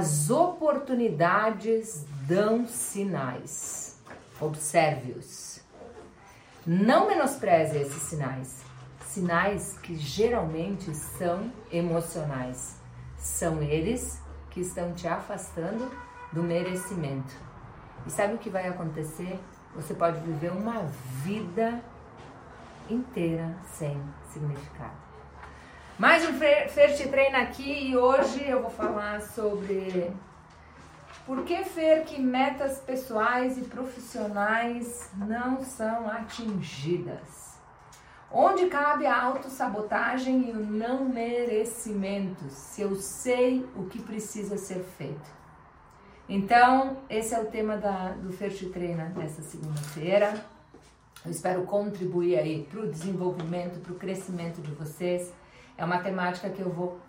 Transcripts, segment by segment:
As oportunidades dão sinais. Observe-os. Não menospreze esses sinais. Sinais que geralmente são emocionais. São eles que estão te afastando do merecimento. E sabe o que vai acontecer? Você pode viver uma vida inteira sem significado. Mais um Fer Te Treina aqui e hoje eu vou falar sobre por que Fer que metas pessoais e profissionais não são atingidas. Onde cabe a autossabotagem e o não merecimento, se eu sei o que precisa ser feito. Então, esse é o tema da, do Fer Te Treina nessa segunda-feira. Eu espero contribuir aí para o desenvolvimento, para o crescimento de vocês é uma temática que eu vou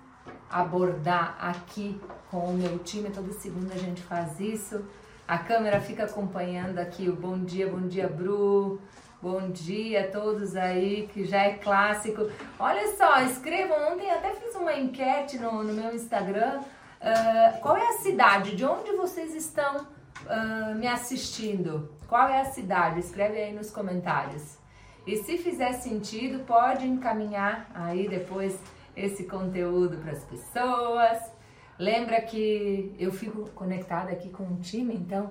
abordar aqui com o meu time. Toda segunda a gente faz isso. A câmera fica acompanhando aqui o bom dia, bom dia, Bru. Bom dia a todos aí, que já é clássico. Olha só, escrevam. Ontem até fiz uma enquete no, no meu Instagram. Uh, qual é a cidade? De onde vocês estão uh, me assistindo? Qual é a cidade? Escreve aí nos comentários. E se fizer sentido, pode encaminhar aí depois esse conteúdo para as pessoas. Lembra que eu fico conectada aqui com o time, então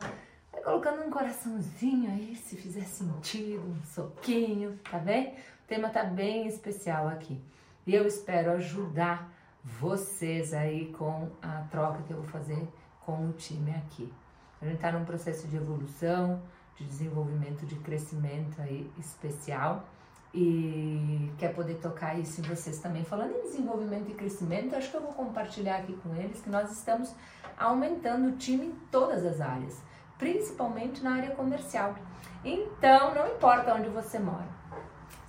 vai colocando um coraçãozinho aí, se fizer sentido, um soquinho, tá bem? O tema tá bem especial aqui. E eu espero ajudar vocês aí com a troca que eu vou fazer com o time aqui. A gente tá num processo de evolução, de desenvolvimento, de crescimento aí especial e quer poder tocar isso em vocês também. Falando em desenvolvimento e crescimento, acho que eu vou compartilhar aqui com eles que nós estamos aumentando o time em todas as áreas, principalmente na área comercial. Então, não importa onde você mora.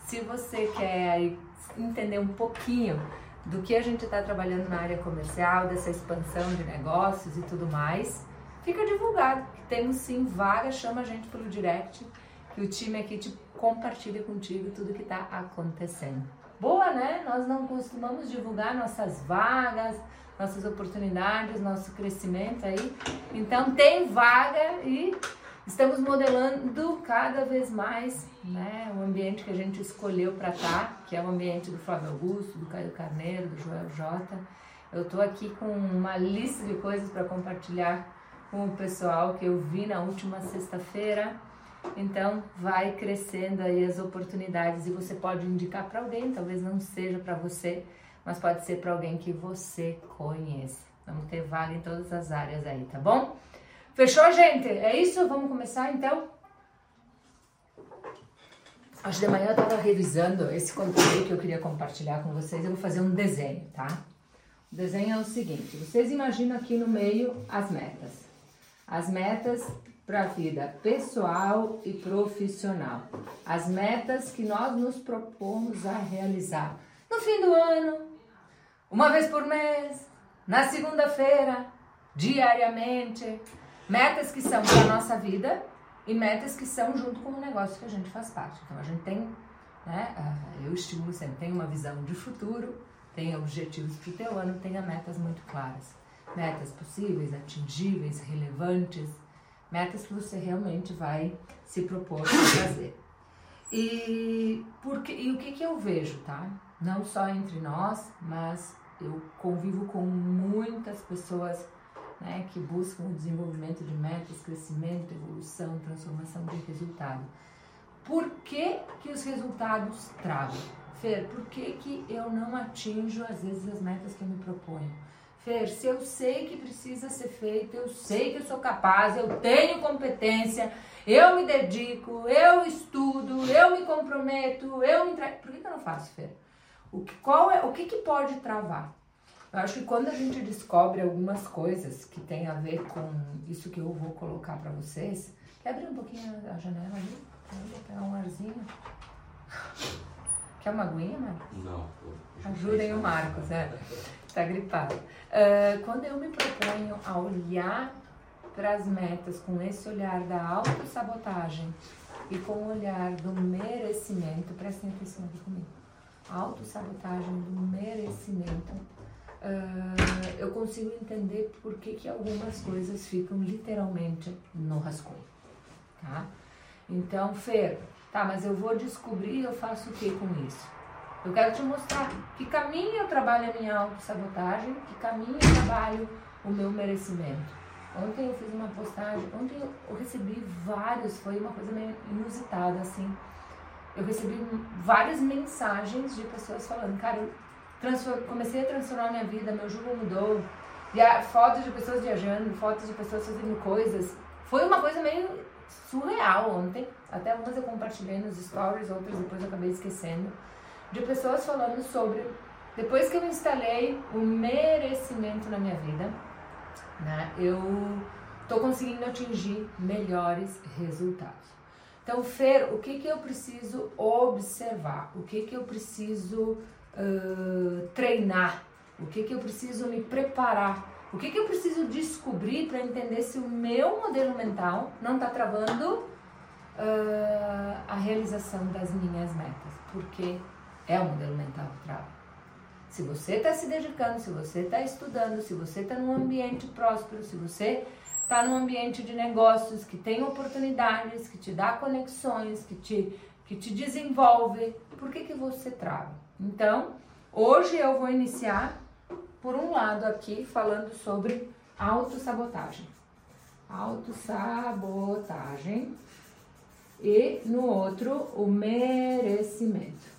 Se você quer entender um pouquinho do que a gente está trabalhando na área comercial, dessa expansão de negócios e tudo mais, fica divulgado temos sim vaga, chama a gente pelo direct, que o time aqui te compartilha contigo tudo que está acontecendo. Boa, né? Nós não costumamos divulgar nossas vagas, nossas oportunidades, nosso crescimento aí. Então tem vaga e estamos modelando cada vez mais né, o ambiente que a gente escolheu para estar, tá, que é o ambiente do Flávio Augusto, do Caio Carneiro, do Joel Jota. Eu estou aqui com uma lista de coisas para compartilhar com o pessoal que eu vi na última sexta-feira. Então, vai crescendo aí as oportunidades e você pode indicar para alguém, talvez não seja para você, mas pode ser para alguém que você conhece. Vamos ter vaga em todas as áreas aí, tá bom? Fechou, gente? É isso? Vamos começar então? Hoje de manhã eu estava revisando esse conteúdo que eu queria compartilhar com vocês. Eu vou fazer um desenho, tá? O desenho é o seguinte: vocês imaginam aqui no meio as metas as metas para a vida pessoal e profissional. As metas que nós nos propomos a realizar no fim do ano, uma vez por mês, na segunda-feira, diariamente. Metas que são para a nossa vida e metas que são junto com o negócio que a gente faz parte. Então a gente tem, né, eu estimulo sempre, tem uma visão de futuro, tem objetivos para o teu ano, tenha metas muito claras metas possíveis, atingíveis, relevantes, metas que você realmente vai se propor a fazer. E, porque, e o que, que eu vejo, tá? Não só entre nós, mas eu convivo com muitas pessoas né, que buscam o desenvolvimento de metas, crescimento, evolução, transformação de resultado. Por que, que os resultados travam? Fer, por que, que eu não atinjo às vezes as metas que eu me proponho? Fer, se eu sei que precisa ser feito, eu sei que eu sou capaz, eu tenho competência, eu me dedico, eu estudo, eu me comprometo, eu me entrego. Por que, que eu não faço, Fer? O que, qual é, o que, que pode travar? Eu acho que quando a gente descobre algumas coisas que tem a ver com isso que eu vou colocar para vocês, quer abrir um pouquinho a janela ali? Vou pegar um arzinho. Quer uma aguinha, Marcos? Não. Ajudem o Marcos, é está gripado. Uh, quando eu me proponho a olhar para as metas com esse olhar da autossabotagem e com o olhar do merecimento, prestem atenção aqui comigo. Autossabotagem do merecimento. uh, eu consigo entender por que, que algumas coisas ficam literalmente no rascunho, tá? Então, Fer, tá, mas eu vou descobrir eu faço o que com isso? Eu quero te mostrar que caminho eu trabalho a minha autossabotagem, que caminho eu trabalho o meu merecimento. Ontem eu fiz uma postagem, ontem eu recebi vários, foi uma coisa meio inusitada, assim. Eu recebi várias mensagens de pessoas falando, cara, eu comecei a transformar minha vida, meu jogo mudou. E fotos de pessoas viajando, fotos de pessoas fazendo coisas. Foi uma coisa meio surreal ontem. Até algumas eu compartilhei nos stories, outras depois eu acabei esquecendo de pessoas falando sobre depois que eu instalei o merecimento na minha vida, né, eu tô conseguindo atingir melhores resultados. Então, Fer, o que que eu preciso observar? O que que eu preciso uh, treinar? O que que eu preciso me preparar? O que que eu preciso descobrir para entender se o meu modelo mental não está travando uh, a realização das minhas metas? Porque é o modelo mental que trava. Se você está se dedicando, se você está estudando, se você está num ambiente próspero, se você está num ambiente de negócios que tem oportunidades, que te dá conexões, que te, que te desenvolve, por que, que você trava? Então, hoje eu vou iniciar por um lado aqui falando sobre autossabotagem. Autossabotagem. E no outro, o merecimento.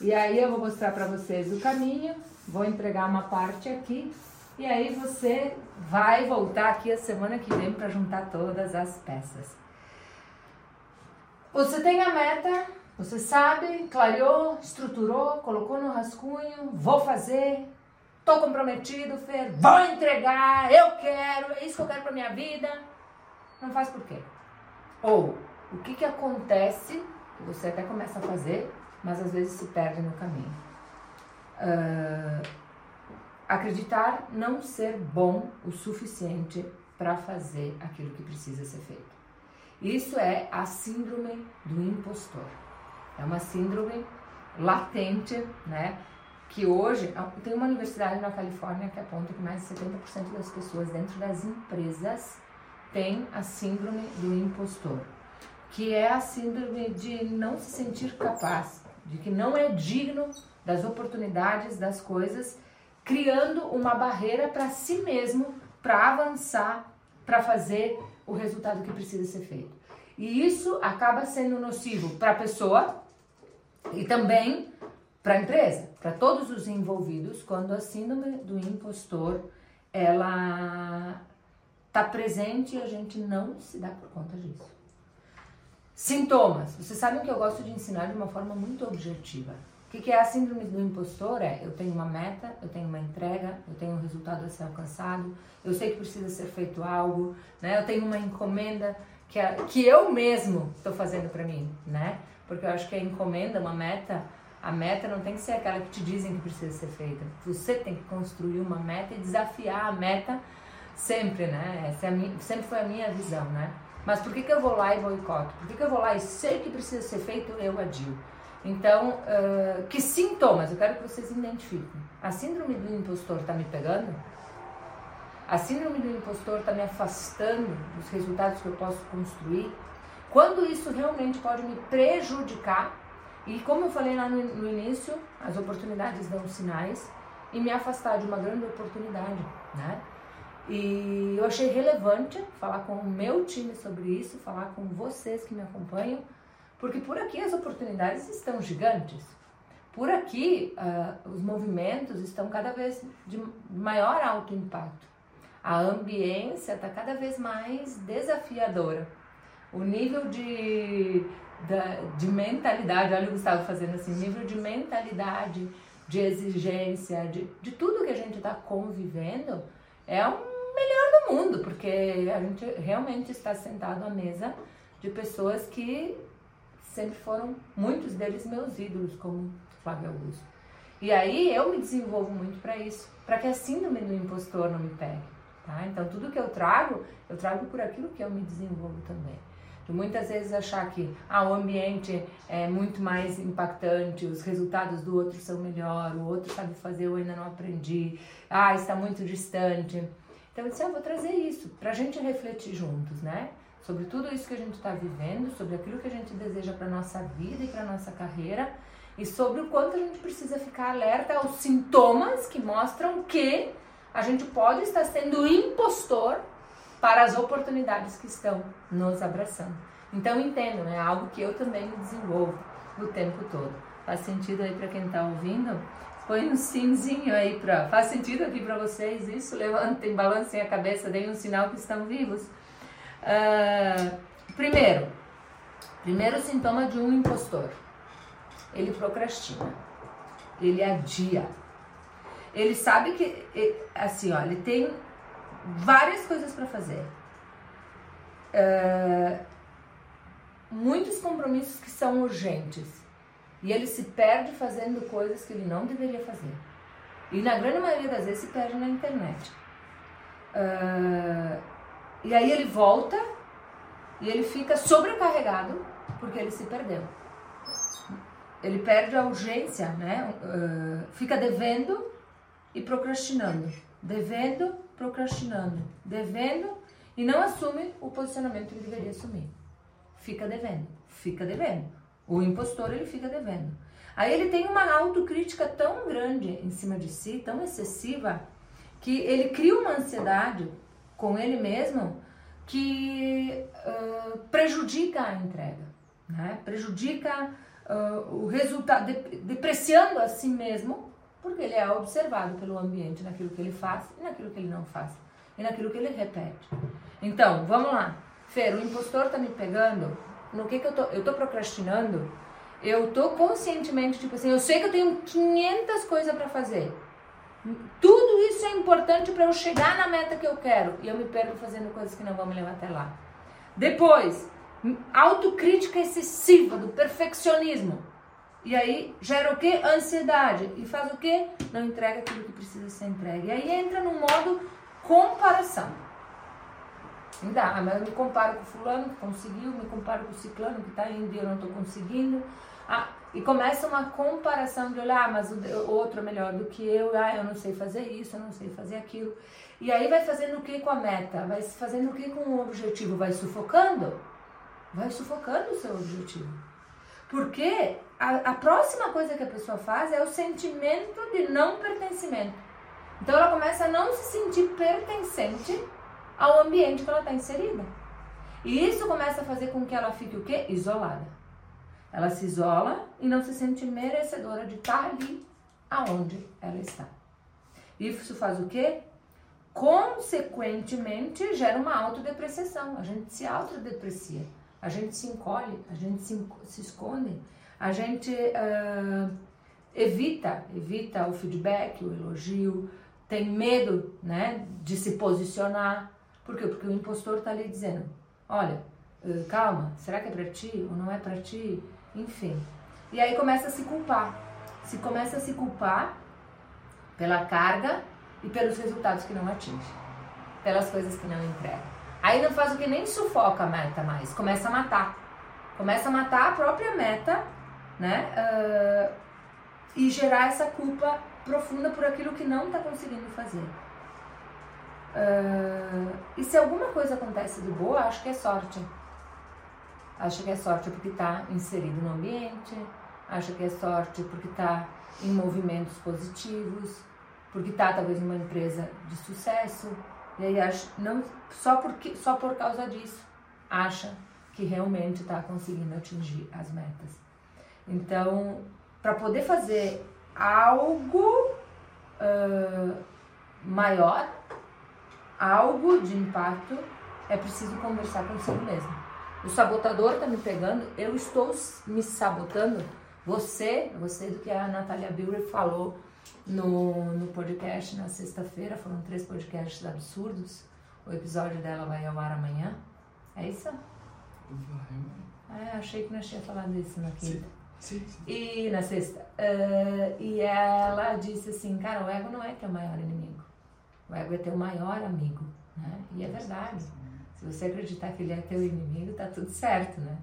E aí eu vou mostrar para vocês o caminho, vou entregar uma parte aqui e aí você vai voltar aqui a semana que vem para juntar todas as peças. Você tem a meta, você sabe, clareou, estruturou, colocou no rascunho, vou fazer, tô comprometido, Fer, vou entregar, eu quero, é isso que eu quero para minha vida. Não faz por quê? Ou o que que acontece, que você até começa a fazer, mas às vezes se perde no caminho. Uh, acreditar não ser bom o suficiente para fazer aquilo que precisa ser feito. Isso é a síndrome do impostor. É uma síndrome latente, né? Que hoje tem uma universidade na Califórnia que aponta que mais de 70% das pessoas dentro das empresas têm a síndrome do impostor, que é a síndrome de não se sentir capaz, de que não é digno das oportunidades, das coisas, criando uma barreira para si mesmo, para avançar, para fazer o resultado que precisa ser feito. E isso acaba sendo nocivo para a pessoa e também para a empresa, para todos os envolvidos, quando a síndrome do impostor ela está presente e a gente não se dá por conta disso. Sintomas. Vocês sabem que eu gosto de ensinar de uma forma muito objetiva. O que, é a síndrome do impostor? É eu tenho uma meta, eu tenho uma entrega, eu tenho um resultado a ser alcançado, eu sei que precisa ser feito algo, né? Eu tenho uma encomenda que, é, que eu mesmo estou fazendo para mim, né? Porque eu acho que a encomenda, uma meta, a meta não tem que ser aquela que te dizem que precisa ser feita. Você tem que construir uma meta e desafiar a meta sempre, né? Essa é minha, sempre foi a minha visão, né? Mas por que, que eu vou lá e boicoto? Por que, que eu vou lá e sei que precisa ser feito, eu adio? Então, uh, que sintomas? Eu quero que vocês identifiquem. A síndrome do impostor está me pegando? A síndrome do impostor está me afastando dos resultados que eu posso construir? Quando isso realmente pode me prejudicar? E como eu falei lá no, no início, as oportunidades dão sinais e me afastar de uma grande oportunidade, né? E eu achei relevante falar com o meu time sobre isso, falar com vocês que me acompanham, porque por aqui as oportunidades estão gigantes. Por aqui uh, os movimentos estão cada vez de maior alto impacto. A ambiência está cada vez mais desafiadora. O nível de, de mentalidade, olha o Gustavo fazendo assim, nível de mentalidade, de exigência, de, de tudo que a gente está convivendo, é um melhor do mundo, porque a gente realmente está sentado à mesa de pessoas que sempre foram, muitos deles, meus ídolos, como Flávio Augusto. E aí eu me desenvolvo muito para isso, para que a síndrome do impostor não me pegue. Tá? Então tudo que eu trago, eu trago por aquilo que eu me desenvolvo também. Muitas vezes achar que ah, o ambiente é muito mais impactante, os resultados do outro são melhor, o outro sabe fazer, eu ainda não aprendi, ah, está muito distante. Então eu disse, ah, vou trazer isso para a gente refletir juntos, né? Sobre tudo isso que a gente está vivendo, sobre aquilo que a gente deseja para nossa vida e para nossa carreira e sobre o quanto a gente precisa ficar alerta aos sintomas que mostram que a gente pode estar sendo impostor para as oportunidades que estão nos abraçando. Então entendam, é algo que eu também desenvolvo o tempo todo. Faz sentido aí para quem está ouvindo? Põe um simzinho aí para. Faz sentido aqui para vocês isso? Levantem, balancem a cabeça, deem um sinal que estão vivos. Uh, primeiro, primeiro sintoma de um impostor. Ele procrastina. Ele adia. Ele sabe que, assim, ó, ele tem várias coisas para fazer. Uh, muitos compromissos que são urgentes e ele se perde fazendo coisas que ele não deveria fazer. E na grande maioria das vezes se perde na internet. Uh, e aí ele volta e ele fica sobrecarregado porque ele se perdeu. Ele perde a urgência, né? Uh, fica devendo e procrastinando. Devendo, procrastinando. Devendo e não assume o posicionamento que deveria assumir. Fica devendo, fica devendo. O impostor ele fica devendo. Aí ele tem uma autocrítica tão grande em cima de si, tão excessiva, que ele cria uma ansiedade com ele mesmo que uh, prejudica a entrega, né? prejudica uh, o resultado, de, depreciando a si mesmo, porque ele é observado pelo ambiente naquilo que ele faz e naquilo que ele não faz, e naquilo que ele repete. Então, vamos lá. Fer, o impostor está me pegando no que, que eu tô, eu tô procrastinando, eu tô conscientemente, tipo assim, eu sei que eu tenho 500 coisas para fazer. Tudo isso é importante para eu chegar na meta que eu quero e eu me perco fazendo coisas que não vão me levar até lá. Depois, autocrítica excessiva do perfeccionismo. E aí gera o que? Ansiedade. E faz o que? Não entrega aquilo que precisa ser entregue. E aí entra no modo comparação. Ainda, ah, mas eu me comparo com fulano que conseguiu, me comparo com o ciclano que está indo e eu não estou conseguindo. Ah, e começa uma comparação de olhar, ah, mas o outro é melhor do que eu, ah, eu não sei fazer isso, eu não sei fazer aquilo. E aí vai fazendo o que com a meta? Vai fazendo o que com o objetivo? Vai sufocando? Vai sufocando o seu objetivo. Porque a, a próxima coisa que a pessoa faz é o sentimento de não pertencimento. Então ela começa a não se sentir pertencente ao ambiente que ela está inserida. E isso começa a fazer com que ela fique o quê? Isolada. Ela se isola e não se sente merecedora de estar ali aonde ela está. Isso faz o quê? Consequentemente, gera uma autodepreciação. A gente se autodeprecia, a gente se encolhe, a gente se, se esconde, a gente uh, evita, evita o feedback, o elogio, tem medo né, de se posicionar. Por quê? Porque o impostor está ali dizendo: olha, uh, calma, será que é para ti ou não é para ti? Enfim. E aí começa a se culpar. Se começa a se culpar pela carga e pelos resultados que não atinge, pelas coisas que não entrega. Aí não faz o que nem sufoca a meta mais, começa a matar. Começa a matar a própria meta, né? Uh, e gerar essa culpa profunda por aquilo que não está conseguindo fazer. Uh, e se alguma coisa acontece de boa, acho que é sorte. Acho que é sorte porque está inserido no ambiente, acho que é sorte porque está em movimentos positivos, porque está talvez numa empresa de sucesso, e aí acho, não, só, porque, só por causa disso acha que realmente está conseguindo atingir as metas. Então, para poder fazer algo uh, maior, algo de impacto, é preciso conversar consigo mesmo. O sabotador está me pegando, eu estou me sabotando. Você, você do que a Natália Bilber falou no, no podcast na sexta-feira, foram três podcasts absurdos. O episódio dela vai ao ar amanhã. É isso? Vai. É, achei que nós tínhamos falado isso na quinta. Sim, sim. E na sexta. Uh, e ela disse assim, cara, o ego não é teu maior inimigo. O ego é teu maior amigo. Né? E é verdade. Se você acreditar que ele é teu inimigo, tá tudo certo, né?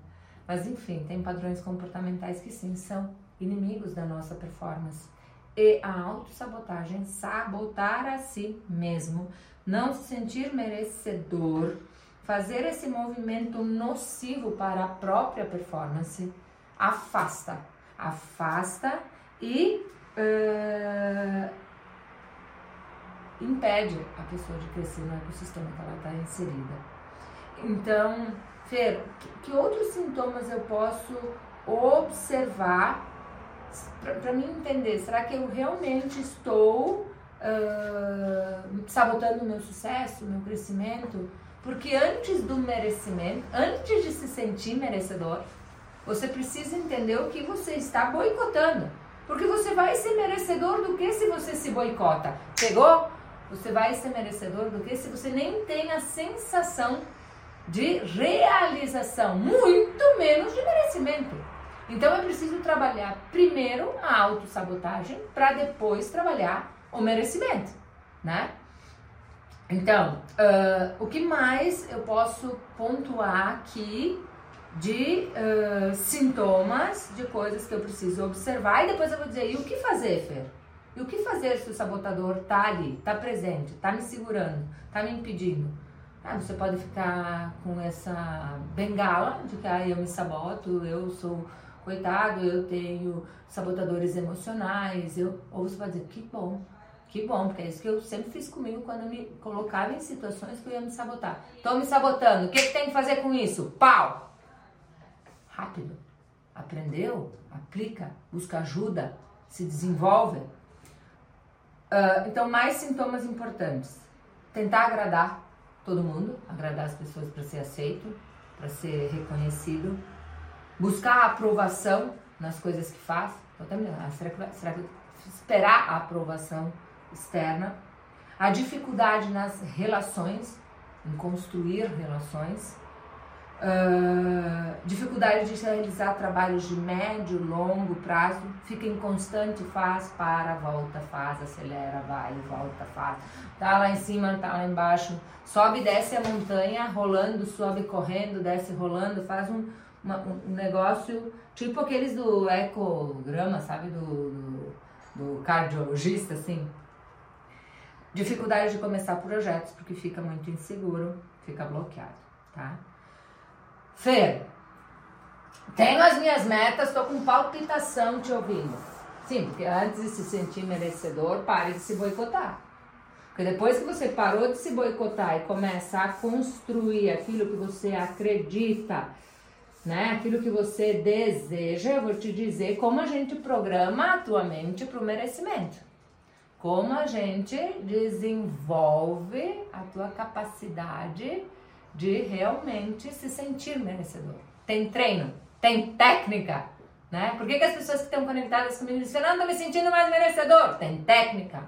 Mas enfim, tem padrões comportamentais que sim são inimigos da nossa performance. E a autossabotagem, sabotar a si mesmo, não se sentir merecedor, fazer esse movimento nocivo para a própria performance, afasta, afasta e uh, impede a pessoa de crescer no ecossistema que ela está inserida. Então, Fer, que, outros sintomas eu posso observar para mim entender? Será que eu realmente estou uh, sabotando o meu sucesso, o meu crescimento? Porque antes do merecimento, antes de se sentir merecedor, você precisa entender o que você está boicotando. Porque você vai ser merecedor do que se você se boicota? Pegou? Você vai ser merecedor do que se você nem tem a sensação de realização, muito menos de merecimento. Então é preciso trabalhar primeiro a autossabotagem para depois trabalhar o merecimento, né? Então, uh, o que mais eu posso pontuar aqui de uh, sintomas, de coisas que eu preciso observar e depois eu vou dizer, e o que fazer, Fer? E o que fazer se o sabotador tá ali, tá presente, tá me segurando, tá me impedindo? Ah, você pode ficar com essa bengala de que ah, eu me saboto, eu sou coitado, eu tenho sabotadores emocionais, eu, ou você pode dizer, que bom, que bom, porque é isso que eu sempre fiz comigo quando eu me colocava em situações que eu ia me sabotar. Estou me sabotando, o que, que tem que fazer com isso? Pau! Rápido. Aprendeu? Aplica, busca ajuda, se desenvolve. Uh, então, mais sintomas importantes. Tentar agradar todo mundo, agradar as pessoas para ser aceito, para ser reconhecido. Buscar a aprovação nas coisas que faz. Então, ah, será que, será que esperar a aprovação externa? A dificuldade nas relações, em construir relações Uh, dificuldade de realizar trabalhos de médio, longo prazo, fica em constante faz, para, volta, faz, acelera, vai, volta, faz. Tá lá em cima, tá lá embaixo, sobe, desce a montanha, rolando, sobe correndo, desce rolando, faz um, uma, um negócio tipo aqueles do ecograma, sabe, do, do, do cardiologista, assim. Dificuldade de começar projetos, porque fica muito inseguro, fica bloqueado, tá? Fer, tenho as minhas metas, tô com palpitação te ouvindo. Sim, porque antes de se sentir merecedor, pare de se boicotar. Porque depois que você parou de se boicotar e começa a construir aquilo que você acredita, né? Aquilo que você deseja, eu vou te dizer como a gente programa a tua mente para o merecimento. Como a gente desenvolve a tua capacidade de realmente se sentir merecedor. Tem treino, tem técnica, né? Por que, que as pessoas que estão conectadas comigo dizem, não, estou me sentindo mais merecedor? Tem técnica.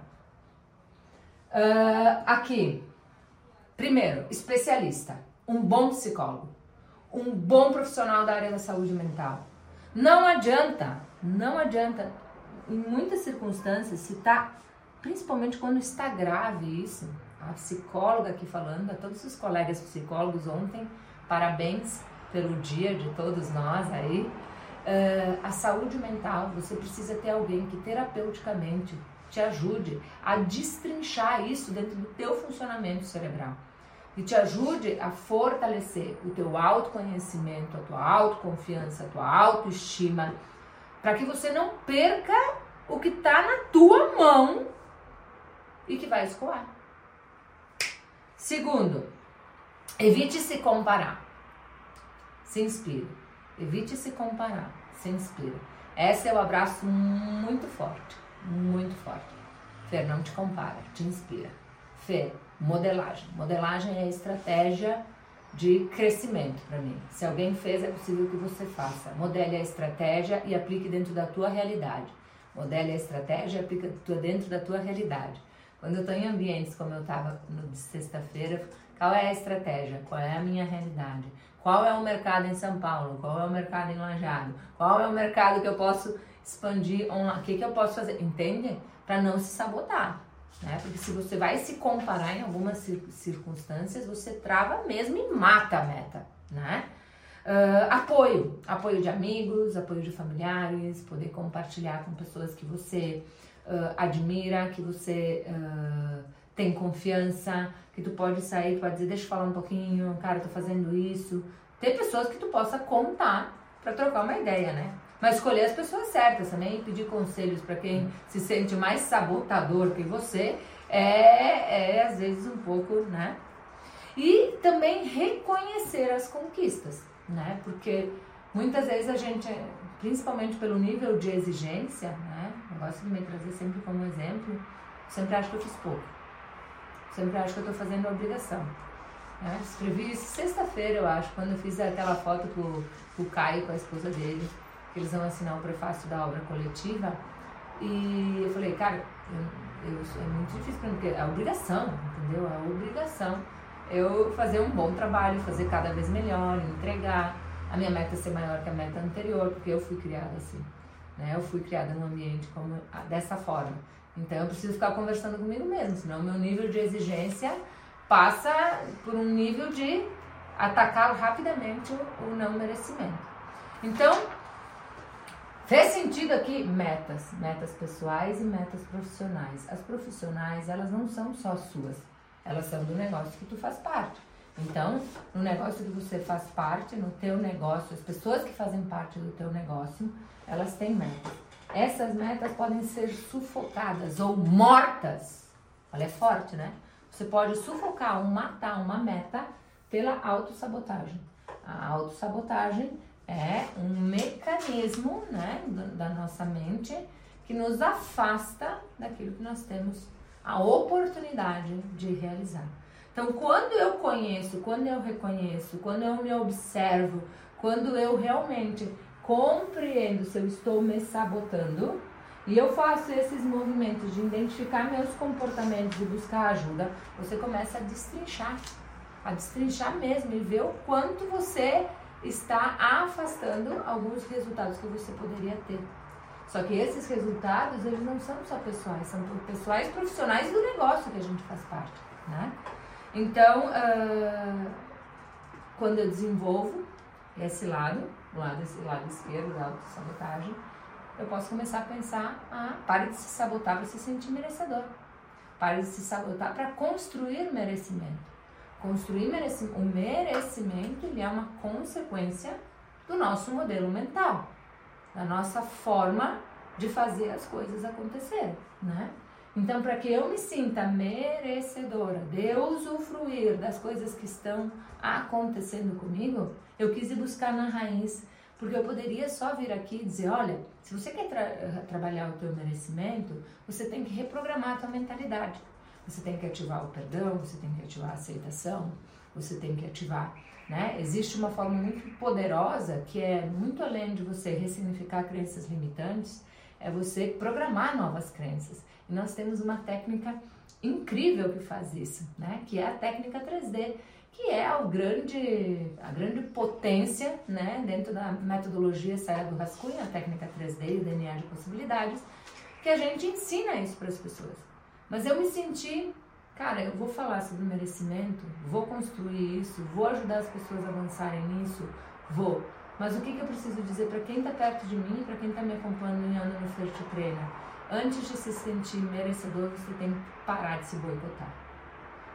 Uh, aqui, primeiro, especialista, um bom psicólogo, um bom profissional da área da saúde mental. Não adianta, não adianta, em muitas circunstâncias, se tá, principalmente quando está grave isso, a psicóloga aqui falando, a todos os colegas psicólogos ontem, parabéns pelo dia de todos nós aí. Uh, a saúde mental, você precisa ter alguém que terapeuticamente te ajude a destrinchar isso dentro do teu funcionamento cerebral e te ajude a fortalecer o teu autoconhecimento, a tua autoconfiança, a tua autoestima, para que você não perca o que está na tua mão e que vai escoar. Segundo, evite se comparar. Se inspire. Evite se comparar. Se inspire. Esse é o abraço muito forte. Muito forte. Fer, não te compara, te inspira. Fer, modelagem. Modelagem é estratégia de crescimento para mim. Se alguém fez, é possível que você faça. Modele a estratégia e aplique dentro da tua realidade. Modele a estratégia e aplique dentro da tua realidade. Quando eu estou em ambientes como eu estava de sexta-feira, qual é a estratégia? Qual é a minha realidade? Qual é o mercado em São Paulo? Qual é o mercado em Lajado? Qual é o mercado que eu posso expandir online? O que, que eu posso fazer? Entende? Para não se sabotar. Né? Porque se você vai se comparar em algumas circunstâncias, você trava mesmo e mata a meta, né? Uh, apoio, apoio de amigos, apoio de familiares, poder compartilhar com pessoas que você uh, admira, que você uh, tem confiança, que tu pode sair, pode dizer, deixa eu falar um pouquinho, cara, tô fazendo isso. Ter pessoas que tu possa contar para trocar uma ideia, né? Mas escolher as pessoas certas também e pedir conselhos para quem se sente mais sabotador que você é, é às vezes um pouco, né? E também reconhecer as conquistas, né? Porque muitas vezes a gente, principalmente pelo nível de exigência, né? Eu gosto de me trazer sempre como exemplo, sempre acho que eu fiz pouco. Sempre acho que eu estou fazendo a obrigação. Né? Escrevi isso sexta-feira, eu acho, quando eu fiz aquela foto com, o Caio, com a esposa dele que eles vão assinar o prefácio da obra coletiva. E eu falei, cara, eu, eu, é muito difícil para mim, porque é obrigação, entendeu? É obrigação eu fazer um bom trabalho, fazer cada vez melhor, entregar. A minha meta é ser maior que a meta anterior, porque eu fui criada assim. Né? Eu fui criada num ambiente como, dessa forma. Então eu preciso ficar conversando comigo mesmo, senão meu nível de exigência passa por um nível de atacar rapidamente o não merecimento. Então, Fez sentido aqui metas, metas pessoais e metas profissionais. As profissionais, elas não são só suas, elas são do negócio que tu faz parte. Então, no negócio que você faz parte, no teu negócio, as pessoas que fazem parte do teu negócio, elas têm metas. Essas metas podem ser sufocadas ou mortas. Olha, é forte, né? Você pode sufocar ou matar uma meta pela autossabotagem. A autossabotagem é um mecanismo né, da nossa mente que nos afasta daquilo que nós temos a oportunidade de realizar. Então, quando eu conheço, quando eu reconheço, quando eu me observo, quando eu realmente compreendo se eu estou me sabotando e eu faço esses movimentos de identificar meus comportamentos e buscar ajuda, você começa a destrinchar, a destrinchar mesmo e ver o quanto você está afastando alguns resultados que você poderia ter. Só que esses resultados, eles não são só pessoais, são pessoais profissionais do negócio que a gente faz parte, né? Então, uh, quando eu desenvolvo esse lado, o lado, esse lado esquerdo da autossabotagem, eu posso começar a pensar, ah, pare de se sabotar para se sentir merecedor. Pare de se sabotar para construir merecimento. Construir merecimento, o merecimento ele é uma consequência do nosso modelo mental, da nossa forma de fazer as coisas acontecerem, né? Então, para que eu me sinta merecedora de usufruir das coisas que estão acontecendo comigo, eu quis ir buscar na raiz, porque eu poderia só vir aqui e dizer, olha, se você quer tra trabalhar o teu merecimento, você tem que reprogramar a tua mentalidade. Você tem que ativar o perdão, você tem que ativar a aceitação, você tem que ativar, né? Existe uma forma muito poderosa que é muito além de você ressignificar crenças limitantes, é você programar novas crenças. E nós temos uma técnica incrível que faz isso, né? Que é a técnica 3D, que é o grande, a grande potência, né? Dentro da metodologia Saia do Rascunho, a técnica 3D, o DNA de possibilidades, que a gente ensina isso para as pessoas. Mas eu me senti, cara, eu vou falar sobre merecimento, vou construir isso, vou ajudar as pessoas a avançarem nisso, vou. Mas o que, que eu preciso dizer para quem está perto de mim, para quem está me acompanhando no Flirt Trainer? Antes de se sentir merecedor, você tem que parar de se boicotar.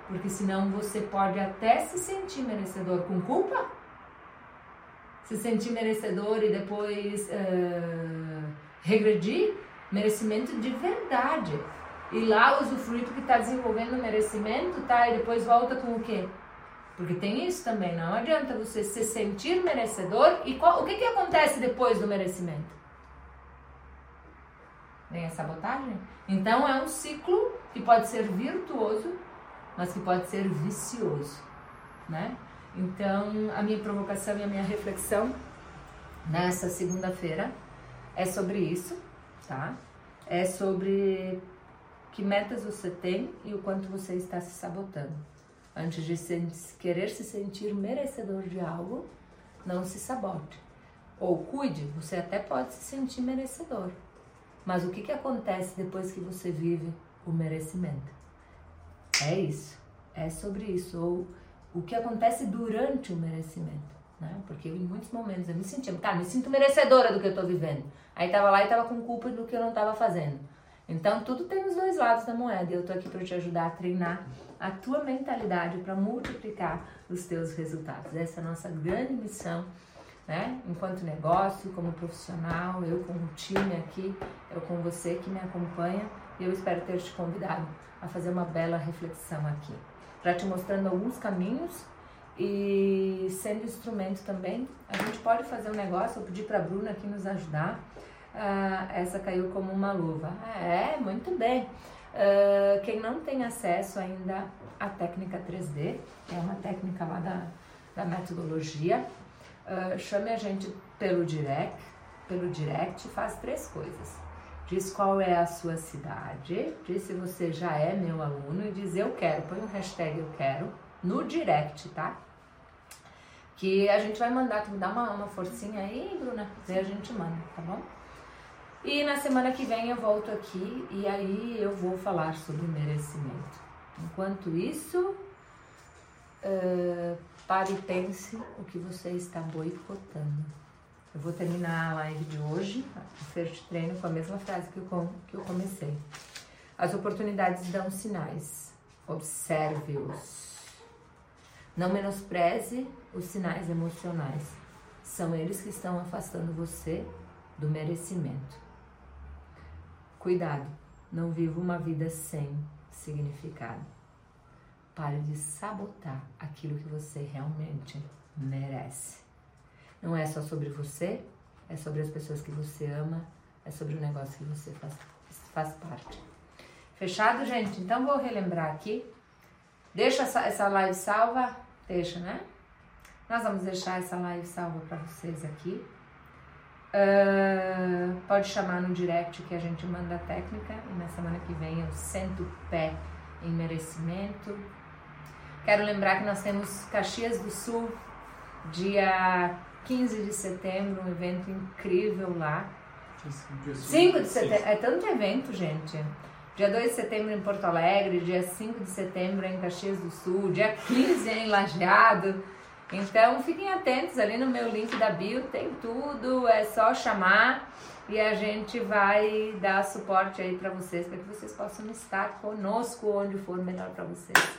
Porque senão você pode até se sentir merecedor com culpa, se sentir merecedor e depois uh, regredir, merecimento de verdade ir lá usufruir porque está desenvolvendo merecimento, tá? E depois volta com o quê? Porque tem isso também, não adianta você se sentir merecedor e qual, o que, que acontece depois do merecimento? Vem a sabotagem? Então é um ciclo que pode ser virtuoso, mas que pode ser vicioso, né? Então a minha provocação e a minha reflexão nessa segunda-feira é sobre isso, tá? É sobre que metas você tem e o quanto você está se sabotando. Antes de se, querer se sentir merecedor de algo, não se sabote. Ou cuide, você até pode se sentir merecedor. Mas o que, que acontece depois que você vive o merecimento. É isso. É sobre isso. Ou o que acontece durante o merecimento. Né? Porque em muitos momentos eu me sentia, tá, me sinto merecedora do que eu tô vivendo. Aí tava lá e tava com culpa do que eu não tava fazendo. Então tudo tem os dois lados da moeda e eu tô aqui para te ajudar a treinar a tua mentalidade para multiplicar os teus resultados. Essa é a nossa grande missão, né? Enquanto negócio, como profissional, eu com o time aqui, eu com você que me acompanha e eu espero ter te convidado a fazer uma bela reflexão aqui, para te mostrando alguns caminhos e sendo instrumento também. A gente pode fazer um negócio, eu pedi para a Bruna aqui nos ajudar. Uh, essa caiu como uma luva. É, muito bem. Uh, quem não tem acesso ainda à técnica 3D, é uma técnica lá da, da metodologia, uh, chame a gente pelo direct, pelo direct faz três coisas diz qual é a sua cidade, diz se você já é meu aluno e diz eu quero, põe um hashtag eu quero no direct, tá? Que a gente vai mandar, tu me dá uma, uma forcinha aí, Bruna, daí a gente manda, tá bom? E na semana que vem eu volto aqui e aí eu vou falar sobre merecimento. Enquanto isso, uh, pare e pense o que você está boicotando. Eu vou terminar a live de hoje, o First Treino, com a mesma frase que eu, que eu comecei. As oportunidades dão sinais. Observe-os. Não menospreze os sinais emocionais. São eles que estão afastando você do merecimento. Cuidado, não viva uma vida sem significado. Pare de sabotar aquilo que você realmente merece. Não é só sobre você, é sobre as pessoas que você ama, é sobre o negócio que você faz, faz parte. Fechado, gente? Então vou relembrar aqui. Deixa essa, essa live salva? Deixa, né? Nós vamos deixar essa live salva para vocês aqui. Uh, pode chamar no direct que a gente manda a técnica e na semana que vem eu sento o pé em merecimento. Quero lembrar que nós temos Caxias do Sul, dia 15 de setembro, um evento incrível lá. 5 de setembro, é tanto evento, gente. Dia 2 de setembro em Porto Alegre, dia 5 de setembro em Caxias do Sul, dia 15 em Lajeado. Então fiquem atentos ali no meu link da bio, tem tudo, é só chamar e a gente vai dar suporte aí para vocês, para que vocês possam estar conosco onde for melhor para vocês.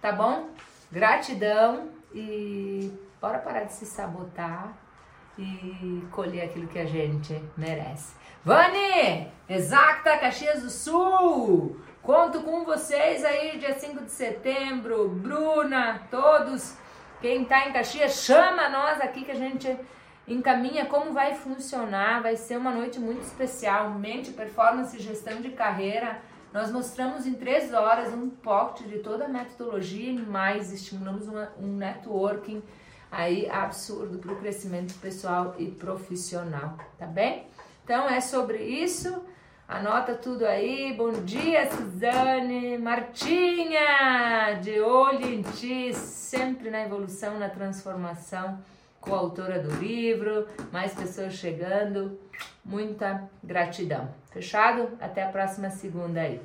Tá bom? Gratidão e Bora parar de se sabotar e colher aquilo que a gente merece. Vani, Exacta Caxias do Sul, conto com vocês aí dia 5 de setembro, Bruna, todos, quem tá em Caxias, chama nós aqui que a gente encaminha como vai funcionar, vai ser uma noite muito especial, mente, performance e gestão de carreira, nós mostramos em três horas um pocket de toda a metodologia e mais, estimulamos uma, um networking aí absurdo para o crescimento pessoal e profissional, tá bem? Então é sobre isso. Anota tudo aí. Bom dia, Suzane, Martinha, de olho em ti, sempre na evolução, na transformação, coautora do livro, mais pessoas chegando. Muita gratidão. Fechado? Até a próxima segunda aí.